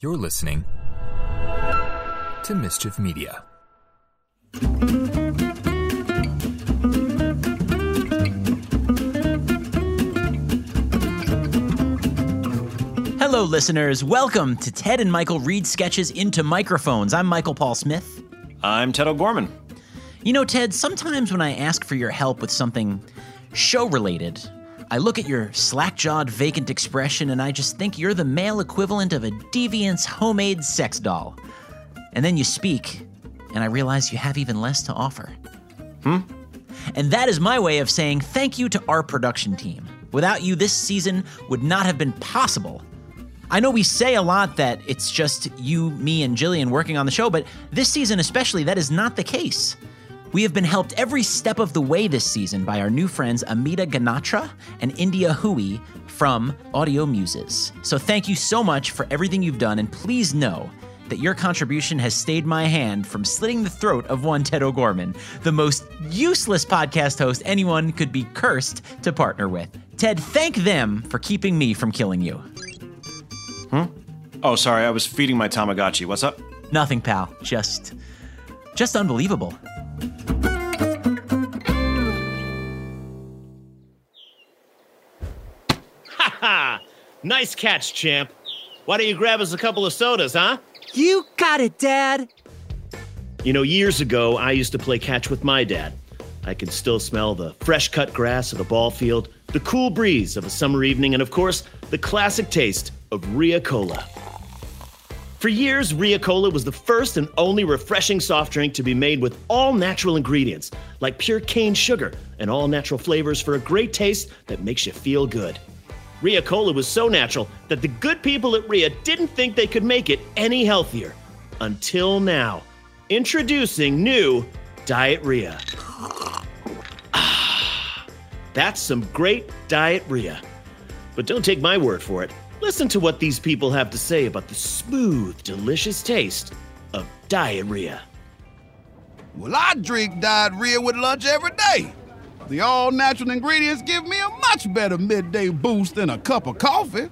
You're listening to Mischief Media. Hello, listeners. Welcome to Ted and Michael read sketches into microphones. I'm Michael Paul Smith. I'm Ted O'Gorman. You know, Ted, sometimes when I ask for your help with something show related, I look at your slack jawed, vacant expression and I just think you're the male equivalent of a deviant's homemade sex doll. And then you speak, and I realize you have even less to offer. Hmm? And that is my way of saying thank you to our production team. Without you, this season would not have been possible. I know we say a lot that it's just you, me, and Jillian working on the show, but this season especially, that is not the case. We have been helped every step of the way this season by our new friends Amita Ganatra and India Hui from Audio Muses. So thank you so much for everything you've done, and please know that your contribution has stayed my hand from slitting the throat of one Ted O'Gorman, the most useless podcast host anyone could be cursed to partner with. Ted, thank them for keeping me from killing you. Hmm? Oh, sorry, I was feeding my Tamagotchi. What's up? Nothing, pal. Just just unbelievable. Ha! Nice catch, champ. Why don't you grab us a couple of sodas, huh? You got it, Dad. You know, years ago, I used to play catch with my dad. I can still smell the fresh cut grass of the ball field, the cool breeze of a summer evening, and of course, the classic taste of Ria Cola. For years, Ria Cola was the first and only refreshing soft drink to be made with all natural ingredients, like pure cane sugar and all natural flavors for a great taste that makes you feel good. Ria Cola was so natural that the good people at Ria didn't think they could make it any healthier. Until now. Introducing new Diet Ria. Ah, that's some great Diet Ria. But don't take my word for it. Listen to what these people have to say about the smooth, delicious taste of diarrhea. Well, I drink diarrhea with lunch every day. The all natural ingredients give me a much better midday boost than a cup of coffee.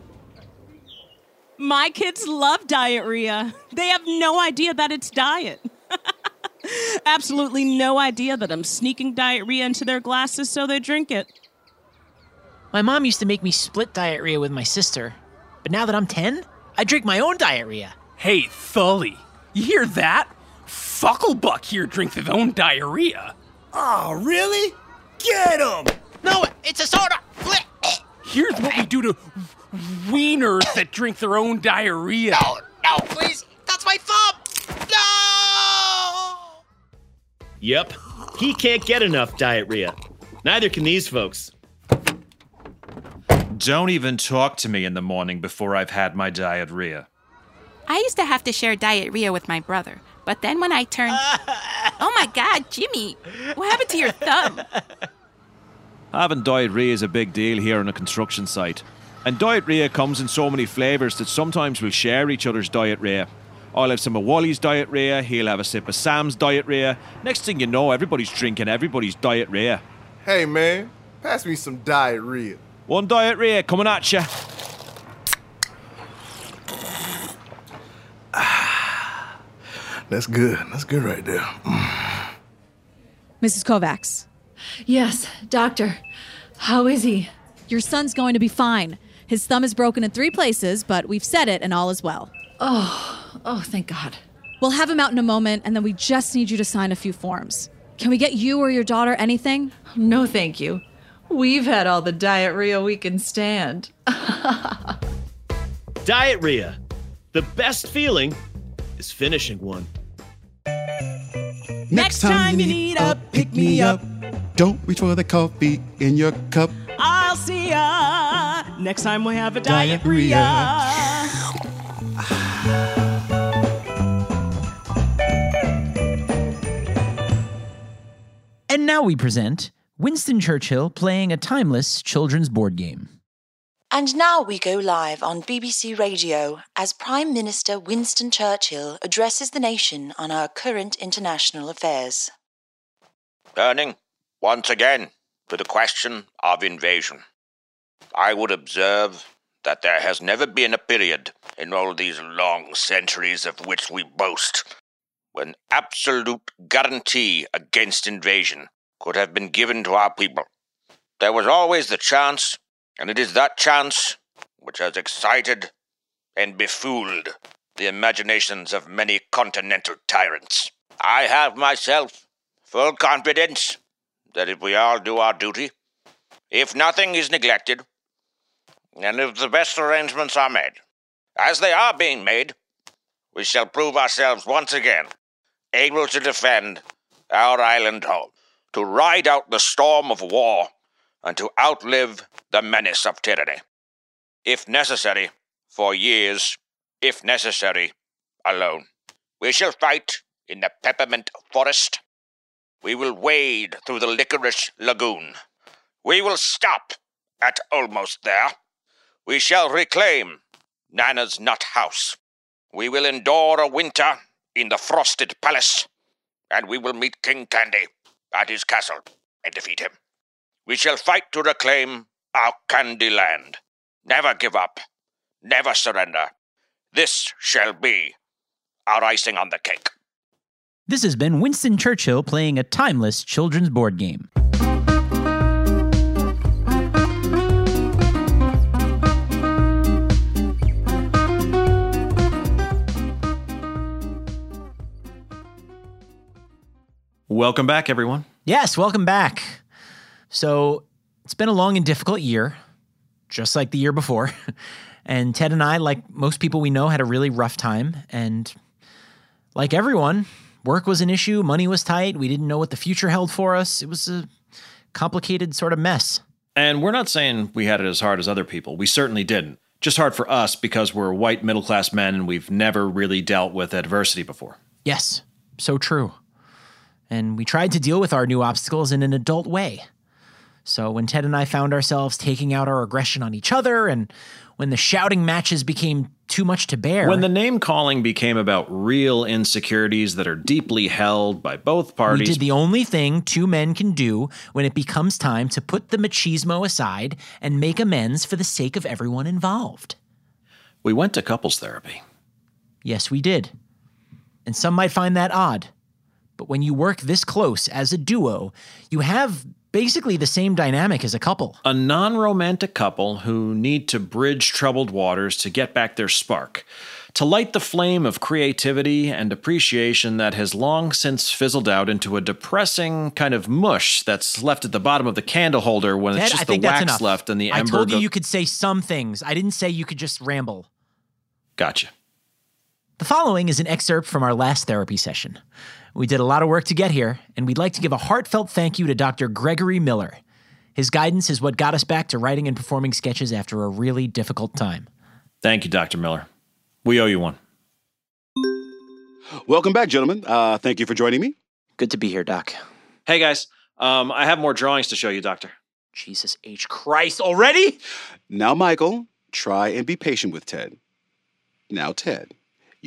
My kids love diarrhea. They have no idea that it's diet. Absolutely no idea that I'm sneaking diarrhea into their glasses so they drink it. My mom used to make me split diarrhea with my sister, but now that I'm 10, I drink my own diarrhea. Hey, Thully, you hear that? Fucklebuck here drinks his own diarrhea. Oh, really? Get him! No, it's a soda. Here's what we do to wieners that drink their own diarrhea. No, no, please. That's my thumb. No! Yep, he can't get enough diarrhea. Neither can these folks. Don't even talk to me in the morning before I've had my diarrhea. I used to have to share diarrhea with my brother, but then when I turned. oh my god, Jimmy! What happened to your thumb? Having diarrhea is a big deal here on a construction site. And diarrhea comes in so many flavours that sometimes we'll share each other's diarrhea. I'll have some of Wally's diarrhea, he'll have a sip of Sam's diarrhea. Next thing you know, everybody's drinking everybody's diarrhea. Hey man, pass me some diarrhea. One diet rear coming at you. That's good. That's good right there. Mrs. Kovacs, Yes, doctor. How is he? your son's going to be fine. His thumb is broken in three places, but we've set it and all is well. Oh, oh, thank God. We'll have him out in a moment, and then we just need you to sign a few forms. Can we get you or your daughter anything? No, thank you. We've had all the diarrhea we can stand. Diarrhea. The best feeling is finishing one. Next time you need a pick me up, don't reach for the coffee in your cup. I'll see ya next time we have a Diarrhea. diarrhea. And now we present Winston Churchill playing a timeless children's board game. And now we go live on BBC Radio as Prime Minister Winston Churchill addresses the nation on our current international affairs. Turning once again to the question of invasion. I would observe that there has never been a period in all these long centuries of which we boast, when absolute guarantee against invasion could have been given to our people. There was always the chance, and it is that chance which has excited and befooled the imaginations of many continental tyrants. I have myself full confidence that if we all do our duty, if nothing is neglected, and if the best arrangements are made, as they are being made, we shall prove ourselves once again able to defend our island home, to ride out the storm of war, and to outlive the menace of tyranny. If necessary, for years, if necessary, alone. We shall fight in the peppermint forest. We will wade through the licorice lagoon. We will stop at almost there. We shall reclaim Nana's nut house. We will endure a winter in the frosted palace, and we will meet King Candy at his castle and defeat him. We shall fight to reclaim our Candy Land. Never give up. Never surrender. This shall be our icing on the cake. This has been Winston Churchill playing a timeless children's board game. Welcome back, everyone. Yes, welcome back. So it's been a long and difficult year, just like the year before. And Ted and I, like most people we know, had a really rough time. And like everyone, work was an issue, money was tight, we didn't know what the future held for us. It was a complicated sort of mess. And we're not saying we had it as hard as other people. We certainly didn't. Just hard for us because we're white middle class men and we've never really dealt with adversity before. Yes, so true. And we tried to deal with our new obstacles in an adult way. So when Ted and I found ourselves taking out our aggression on each other and when the shouting matches became too much to bear. When the name calling became about real insecurities that are deeply held by both parties. We did the only thing two men can do when it becomes time to put the machismo aside and make amends for the sake of everyone involved. We went to couples therapy. Yes, we did. And some might find that odd. But when you work this close as a duo, you have basically the same dynamic as a couple. A non romantic couple who need to bridge troubled waters to get back their spark, to light the flame of creativity and appreciation that has long since fizzled out into a depressing kind of mush that's left at the bottom of the candle holder when Ted, it's I just the think that's wax left and the I ember. told you go- you could say some things. I didn't say you could just ramble. Gotcha. The following is an excerpt from our last therapy session. We did a lot of work to get here, and we'd like to give a heartfelt thank you to Dr. Gregory Miller. His guidance is what got us back to writing and performing sketches after a really difficult time. Thank you, Dr. Miller. We owe you one. Welcome back, gentlemen. Uh, thank you for joining me. Good to be here, Doc. Hey, guys. Um, I have more drawings to show you, Doctor. Jesus H. Christ, already? Now, Michael, try and be patient with Ted. Now, Ted,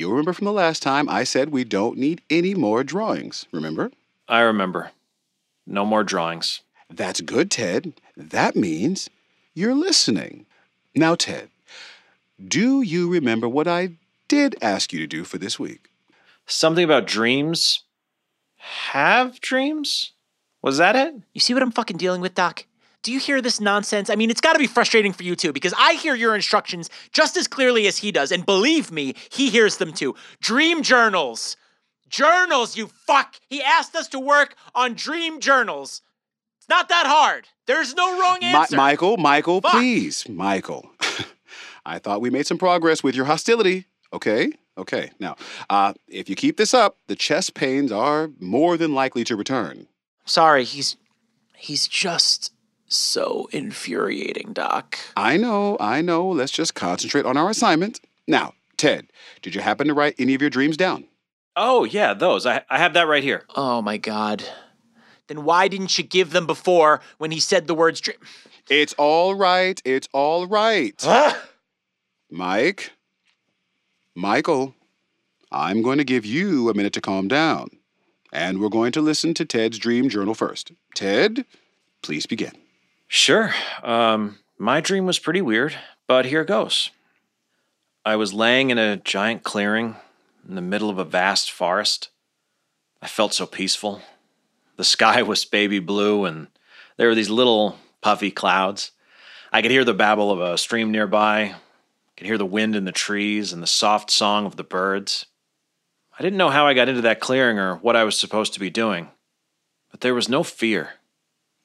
you'll remember from the last time I said we don't need any more drawings, remember? I remember. No more drawings. That's good, Ted. That means you're listening. Now, Ted, do you remember what I did ask you to do for this week? Something about dreams. Have dreams? Was that it? You see what I'm fucking dealing with, Doc? Do you hear this nonsense? I mean, it's got to be frustrating for you too, because I hear your instructions just as clearly as he does, and believe me, he hears them too. Dream journals. Journals, you fuck! He asked us to work on dream journals. It's not that hard. There's no wrong answer. Michael, Michael, Fuck. please, Michael. I thought we made some progress with your hostility. Okay, okay. Now, uh, if you keep this up, the chest pains are more than likely to return. Sorry, he's he's just so infuriating, Doc. I know, I know. Let's just concentrate on our assignment. Now, Ted, did you happen to write any of your dreams down? Oh, yeah, those. I, I have that right here. Oh my god. Then why didn't you give them before when he said the words dream? It's all right. It's all right. Ah! Mike, Michael, I'm going to give you a minute to calm down. And we're going to listen to Ted's dream journal first. Ted, please begin. Sure. Um, my dream was pretty weird, but here goes. I was laying in a giant clearing in the middle of a vast forest. I felt so peaceful. The sky was baby blue, and there were these little puffy clouds. I could hear the babble of a stream nearby, I could hear the wind in the trees and the soft song of the birds. I didn't know how I got into that clearing or what I was supposed to be doing, but there was no fear.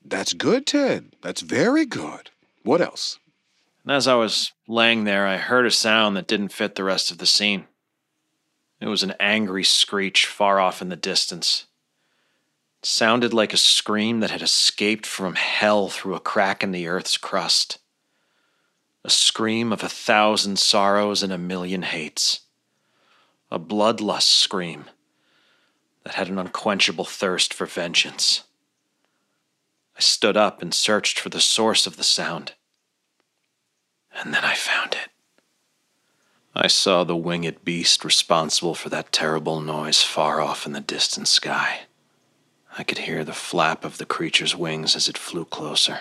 That's good, Ted. That's very good. What else? And as I was laying there, I heard a sound that didn't fit the rest of the scene. It was an angry screech far off in the distance. It sounded like a scream that had escaped from hell through a crack in the earth's crust. A scream of a thousand sorrows and a million hates. A bloodlust scream that had an unquenchable thirst for vengeance. I stood up and searched for the source of the sound. And then I found it. I saw the winged beast responsible for that terrible noise far off in the distant sky. I could hear the flap of the creature's wings as it flew closer.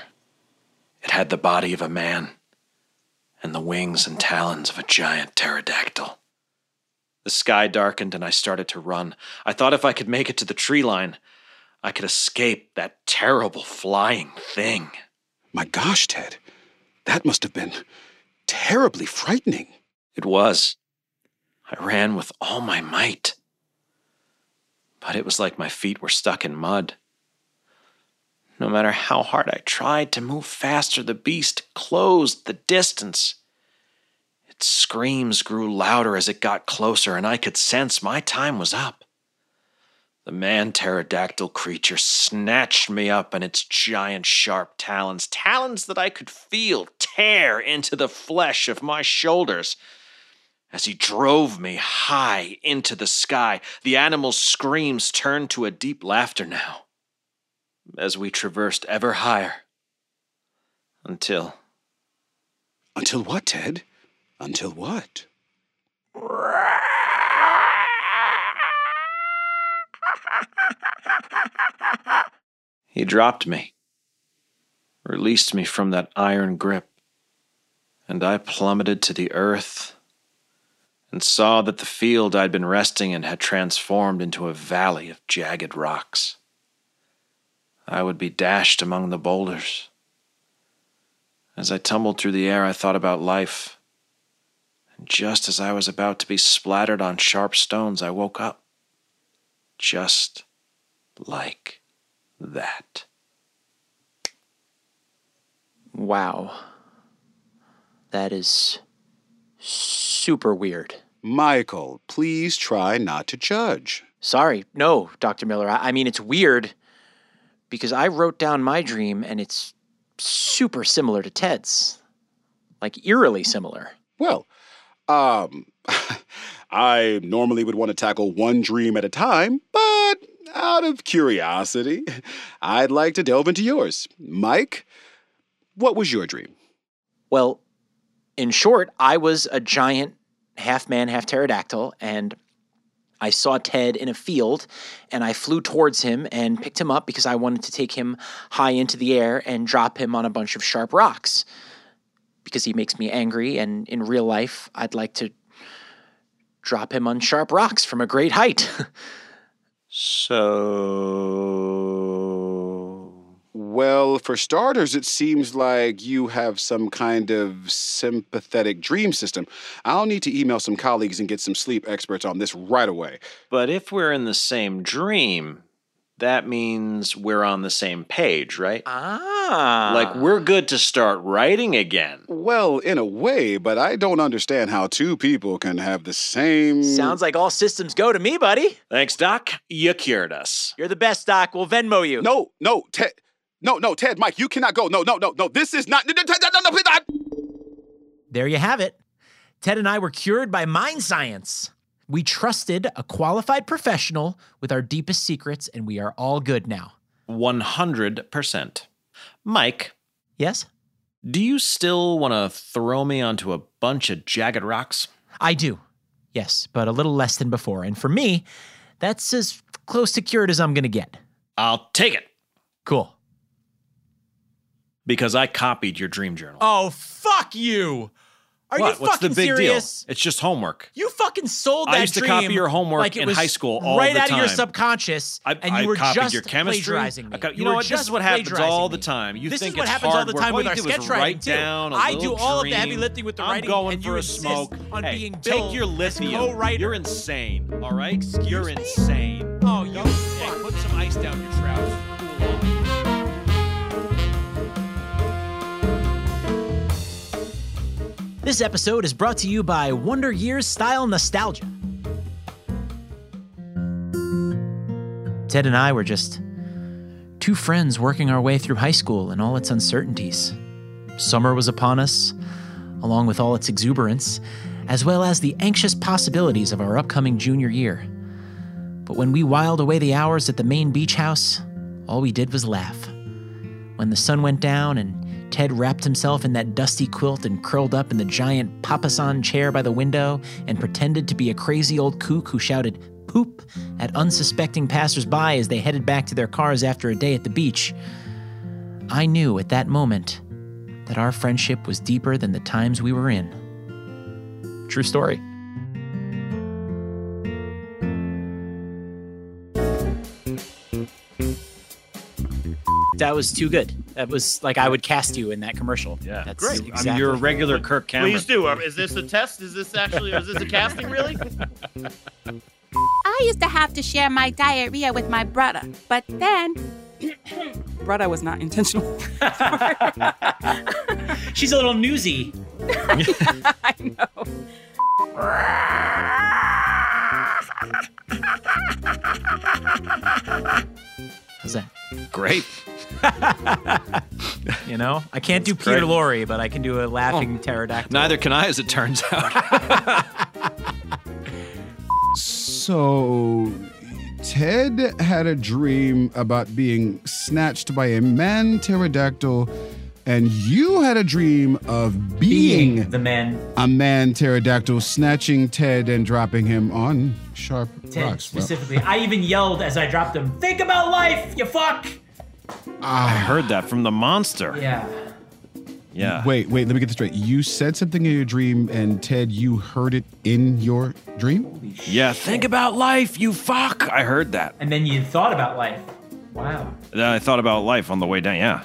It had the body of a man and the wings and talons of a giant pterodactyl. The sky darkened and I started to run. I thought if I could make it to the tree line, I could escape that terrible flying thing. My gosh, Ted. That must have been terribly frightening. It was. I ran with all my might. But it was like my feet were stuck in mud. No matter how hard I tried to move faster, the beast closed the distance. Its screams grew louder as it got closer, and I could sense my time was up. The man pterodactyl creature snatched me up in its giant sharp talons, talons that I could feel tear into the flesh of my shoulders. As he drove me high into the sky, the animal's screams turned to a deep laughter now as we traversed ever higher. Until. Until what, Ted? Until what? He dropped me, released me from that iron grip, and I plummeted to the earth and saw that the field I'd been resting in had transformed into a valley of jagged rocks. I would be dashed among the boulders. As I tumbled through the air, I thought about life. And just as I was about to be splattered on sharp stones, I woke up. Just like that. Wow. That is super weird. Michael, please try not to judge. Sorry, no, Dr. Miller. I, I mean, it's weird because I wrote down my dream and it's super similar to Ted's. Like eerily similar. Well, um, I normally would want to tackle one dream at a time, but out of curiosity, I'd like to delve into yours. Mike, what was your dream? Well, in short, I was a giant half man, half pterodactyl, and I saw Ted in a field and I flew towards him and picked him up because I wanted to take him high into the air and drop him on a bunch of sharp rocks because he makes me angry. And in real life, I'd like to drop him on sharp rocks from a great height. so. Well, for starters, it seems like you have some kind of sympathetic dream system. I'll need to email some colleagues and get some sleep experts on this right away. But if we're in the same dream, that means we're on the same page, right? Ah. Like we're good to start writing again. Well, in a way, but I don't understand how two people can have the same. Sounds like all systems go to me, buddy. Thanks, Doc. You cured us. You're the best, Doc. We'll Venmo you. No, no, Ted. No, no, Ted, Mike, you cannot go. No, no, no, no. This is not. No, no, no, no, There you have it. Ted and I were cured by mind science. We trusted a qualified professional with our deepest secrets, and we are all good now. 100%. Mike. Yes? Do you still want to throw me onto a bunch of jagged rocks? I do. Yes, but a little less than before. And for me, that's as close to cured as I'm going to get. I'll take it. Cool. Because I copied your dream journal. Oh, fuck you! Are what? you What's the big serious? deal? It's just homework. You fucking sold that I used to dream copy your homework like in high school all right the out of your subconscious, I, and you I were copied just your chemistry. plagiarizing me. Co- you, You know what? This is what happens all the time. You this think is what it's happens all the time with our sketch writing too. I do all of the heavy lifting with the I'm writing, going and for a smoke. on hey, being take your lithium. You're insane. All right, you're insane. Oh, you. Put some ice down your trousers. This episode is brought to you by Wonder Years Style Nostalgia. Ted and I were just two friends working our way through high school and all its uncertainties. Summer was upon us, along with all its exuberance, as well as the anxious possibilities of our upcoming junior year. But when we whiled away the hours at the main beach house, all we did was laugh. When the sun went down and Ted wrapped himself in that dusty quilt and curled up in the giant papasan chair by the window and pretended to be a crazy old kook who shouted poop at unsuspecting passersby as they headed back to their cars after a day at the beach. I knew at that moment that our friendship was deeper than the times we were in. True story. That was too good. That was like I would cast you in that commercial. Yeah, that's Great. I I Exactly. mean, you're a regular Kirk Cameron. Please do. Uh, Is this a test? Is this actually? Is this a casting? Really? I used to have to share my diarrhea with my brother, but then. brother was not intentional. She's a little newsy. I know. How's that? Great. You know, I can't do Peter great. Lorre, but I can do a oh, laughing pterodactyl. Neither can I, as it turns out. So, Ted had a dream about being snatched by a man pterodactyl, and you had a dream of being, the man. a man pterodactyl, snatching Ted and dropping him on sharp Ted rocks. Well, specifically. I even yelled as I dropped him. Think about life, you fuck. Ah. I heard that from the monster. Yeah. Yeah. Wait, wait, let me get this straight. You said something in your dream, and Ted, you heard it in your dream? Yeah, think about life, you fuck. I heard that. And then you thought about life. Wow. Then I thought about life on the way down. Yeah.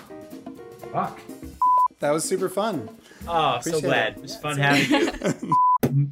Fuck. That was super fun. Oh, so glad. it. It was fun having you.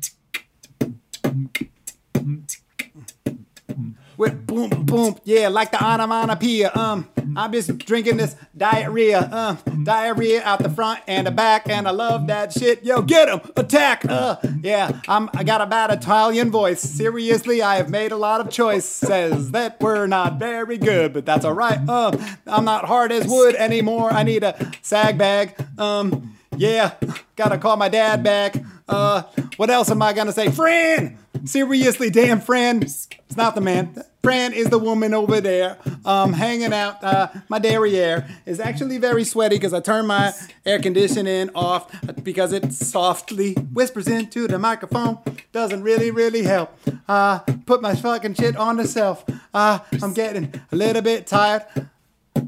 With boom, boom, yeah, like the onomatopoeia. Um, I'm just drinking this diarrhea. Um, diarrhea out the front and the back, and I love that shit. Yo, get 'em, attack. Uh, yeah, I'm. I got a bad Italian voice. Seriously, I have made a lot of choices that were not very good, but that's all right. Um, I'm not hard as wood anymore. I need a sag bag. Um, yeah, gotta call my dad back. Uh, what else am I gonna say? Fran! Seriously, damn Fran. It's not the man. Fran is the woman over there, um, hanging out. Uh, my derriere is actually very sweaty because I turned my air conditioning off because it softly whispers into the microphone. Doesn't really, really help. Uh, put my fucking shit on the shelf. Uh, I'm getting a little bit tired.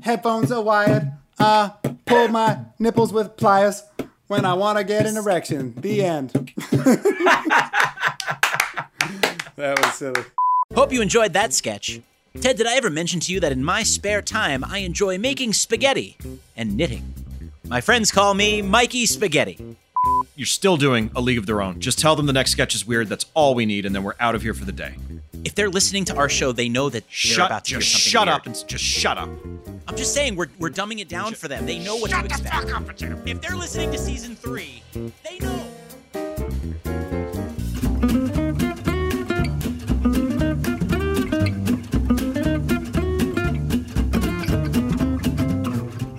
Headphones are wired. Uh, pull my nipples with pliers when I want to get an erection. The end. that was silly. Hope you enjoyed that sketch. Ted, did I ever mention to you that in my spare time I enjoy making spaghetti and knitting? My friends call me Mikey Spaghetti. You're still doing a league of their own. Just tell them the next sketch is weird. That's all we need, and then we're out of here for the day. If they're listening to our show, they know that they're Shut- about to hear just something shut weird. up and just shut up. I'm just saying we're, we're dumbing it down for them. They know what to expect. The fuck up, If they're listening to season three, they know.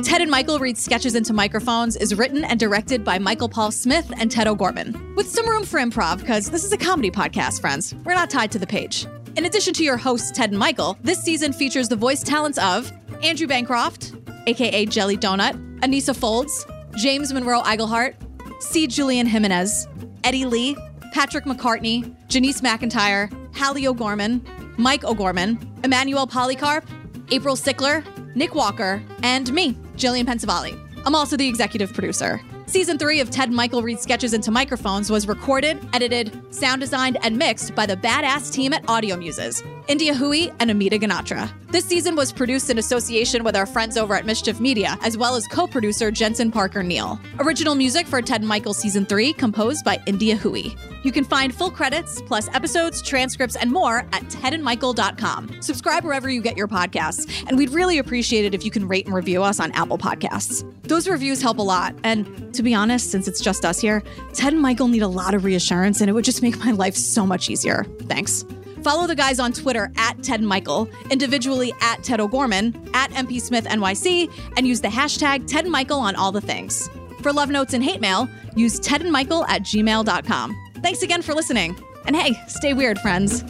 Ted and Michael read sketches into microphones is written and directed by Michael Paul Smith and Ted O'Gorman, with some room for improv because this is a comedy podcast, friends. We're not tied to the page. In addition to your hosts, Ted and Michael, this season features the voice talents of Andrew Bancroft, aka Jelly Donut, Anissa Folds, James Monroe Eigelhart, C. Julian Jimenez, Eddie Lee, Patrick McCartney, Janice McIntyre, Hallie O'Gorman, Mike O'Gorman, Emmanuel Polycarp, April Sickler, Nick Walker, and me, Jillian Pensavalle. I'm also the executive producer. Season three of Ted Michael Read Sketches into Microphones was recorded, edited, sound designed, and mixed by the badass team at Audio Muses, India Hui and Amita Ganatra. This season was produced in association with our friends over at Mischief Media, as well as co producer Jensen Parker Neal. Original music for Ted Michael Season 3 composed by India Hui. You can find full credits, plus episodes, transcripts, and more at tedandmichael.com. Subscribe wherever you get your podcasts, and we'd really appreciate it if you can rate and review us on Apple Podcasts. Those reviews help a lot, and to be honest, since it's just us here, Ted and Michael need a lot of reassurance, and it would just make my life so much easier. Thanks. Follow the guys on Twitter at Ted and Michael, individually at Ted O'Gorman, at MP Smith NYC, and use the hashtag Ted and Michael on all the things. For love notes and hate mail, use Ted and Michael at gmail.com. Thanks again for listening. And hey, stay weird, friends.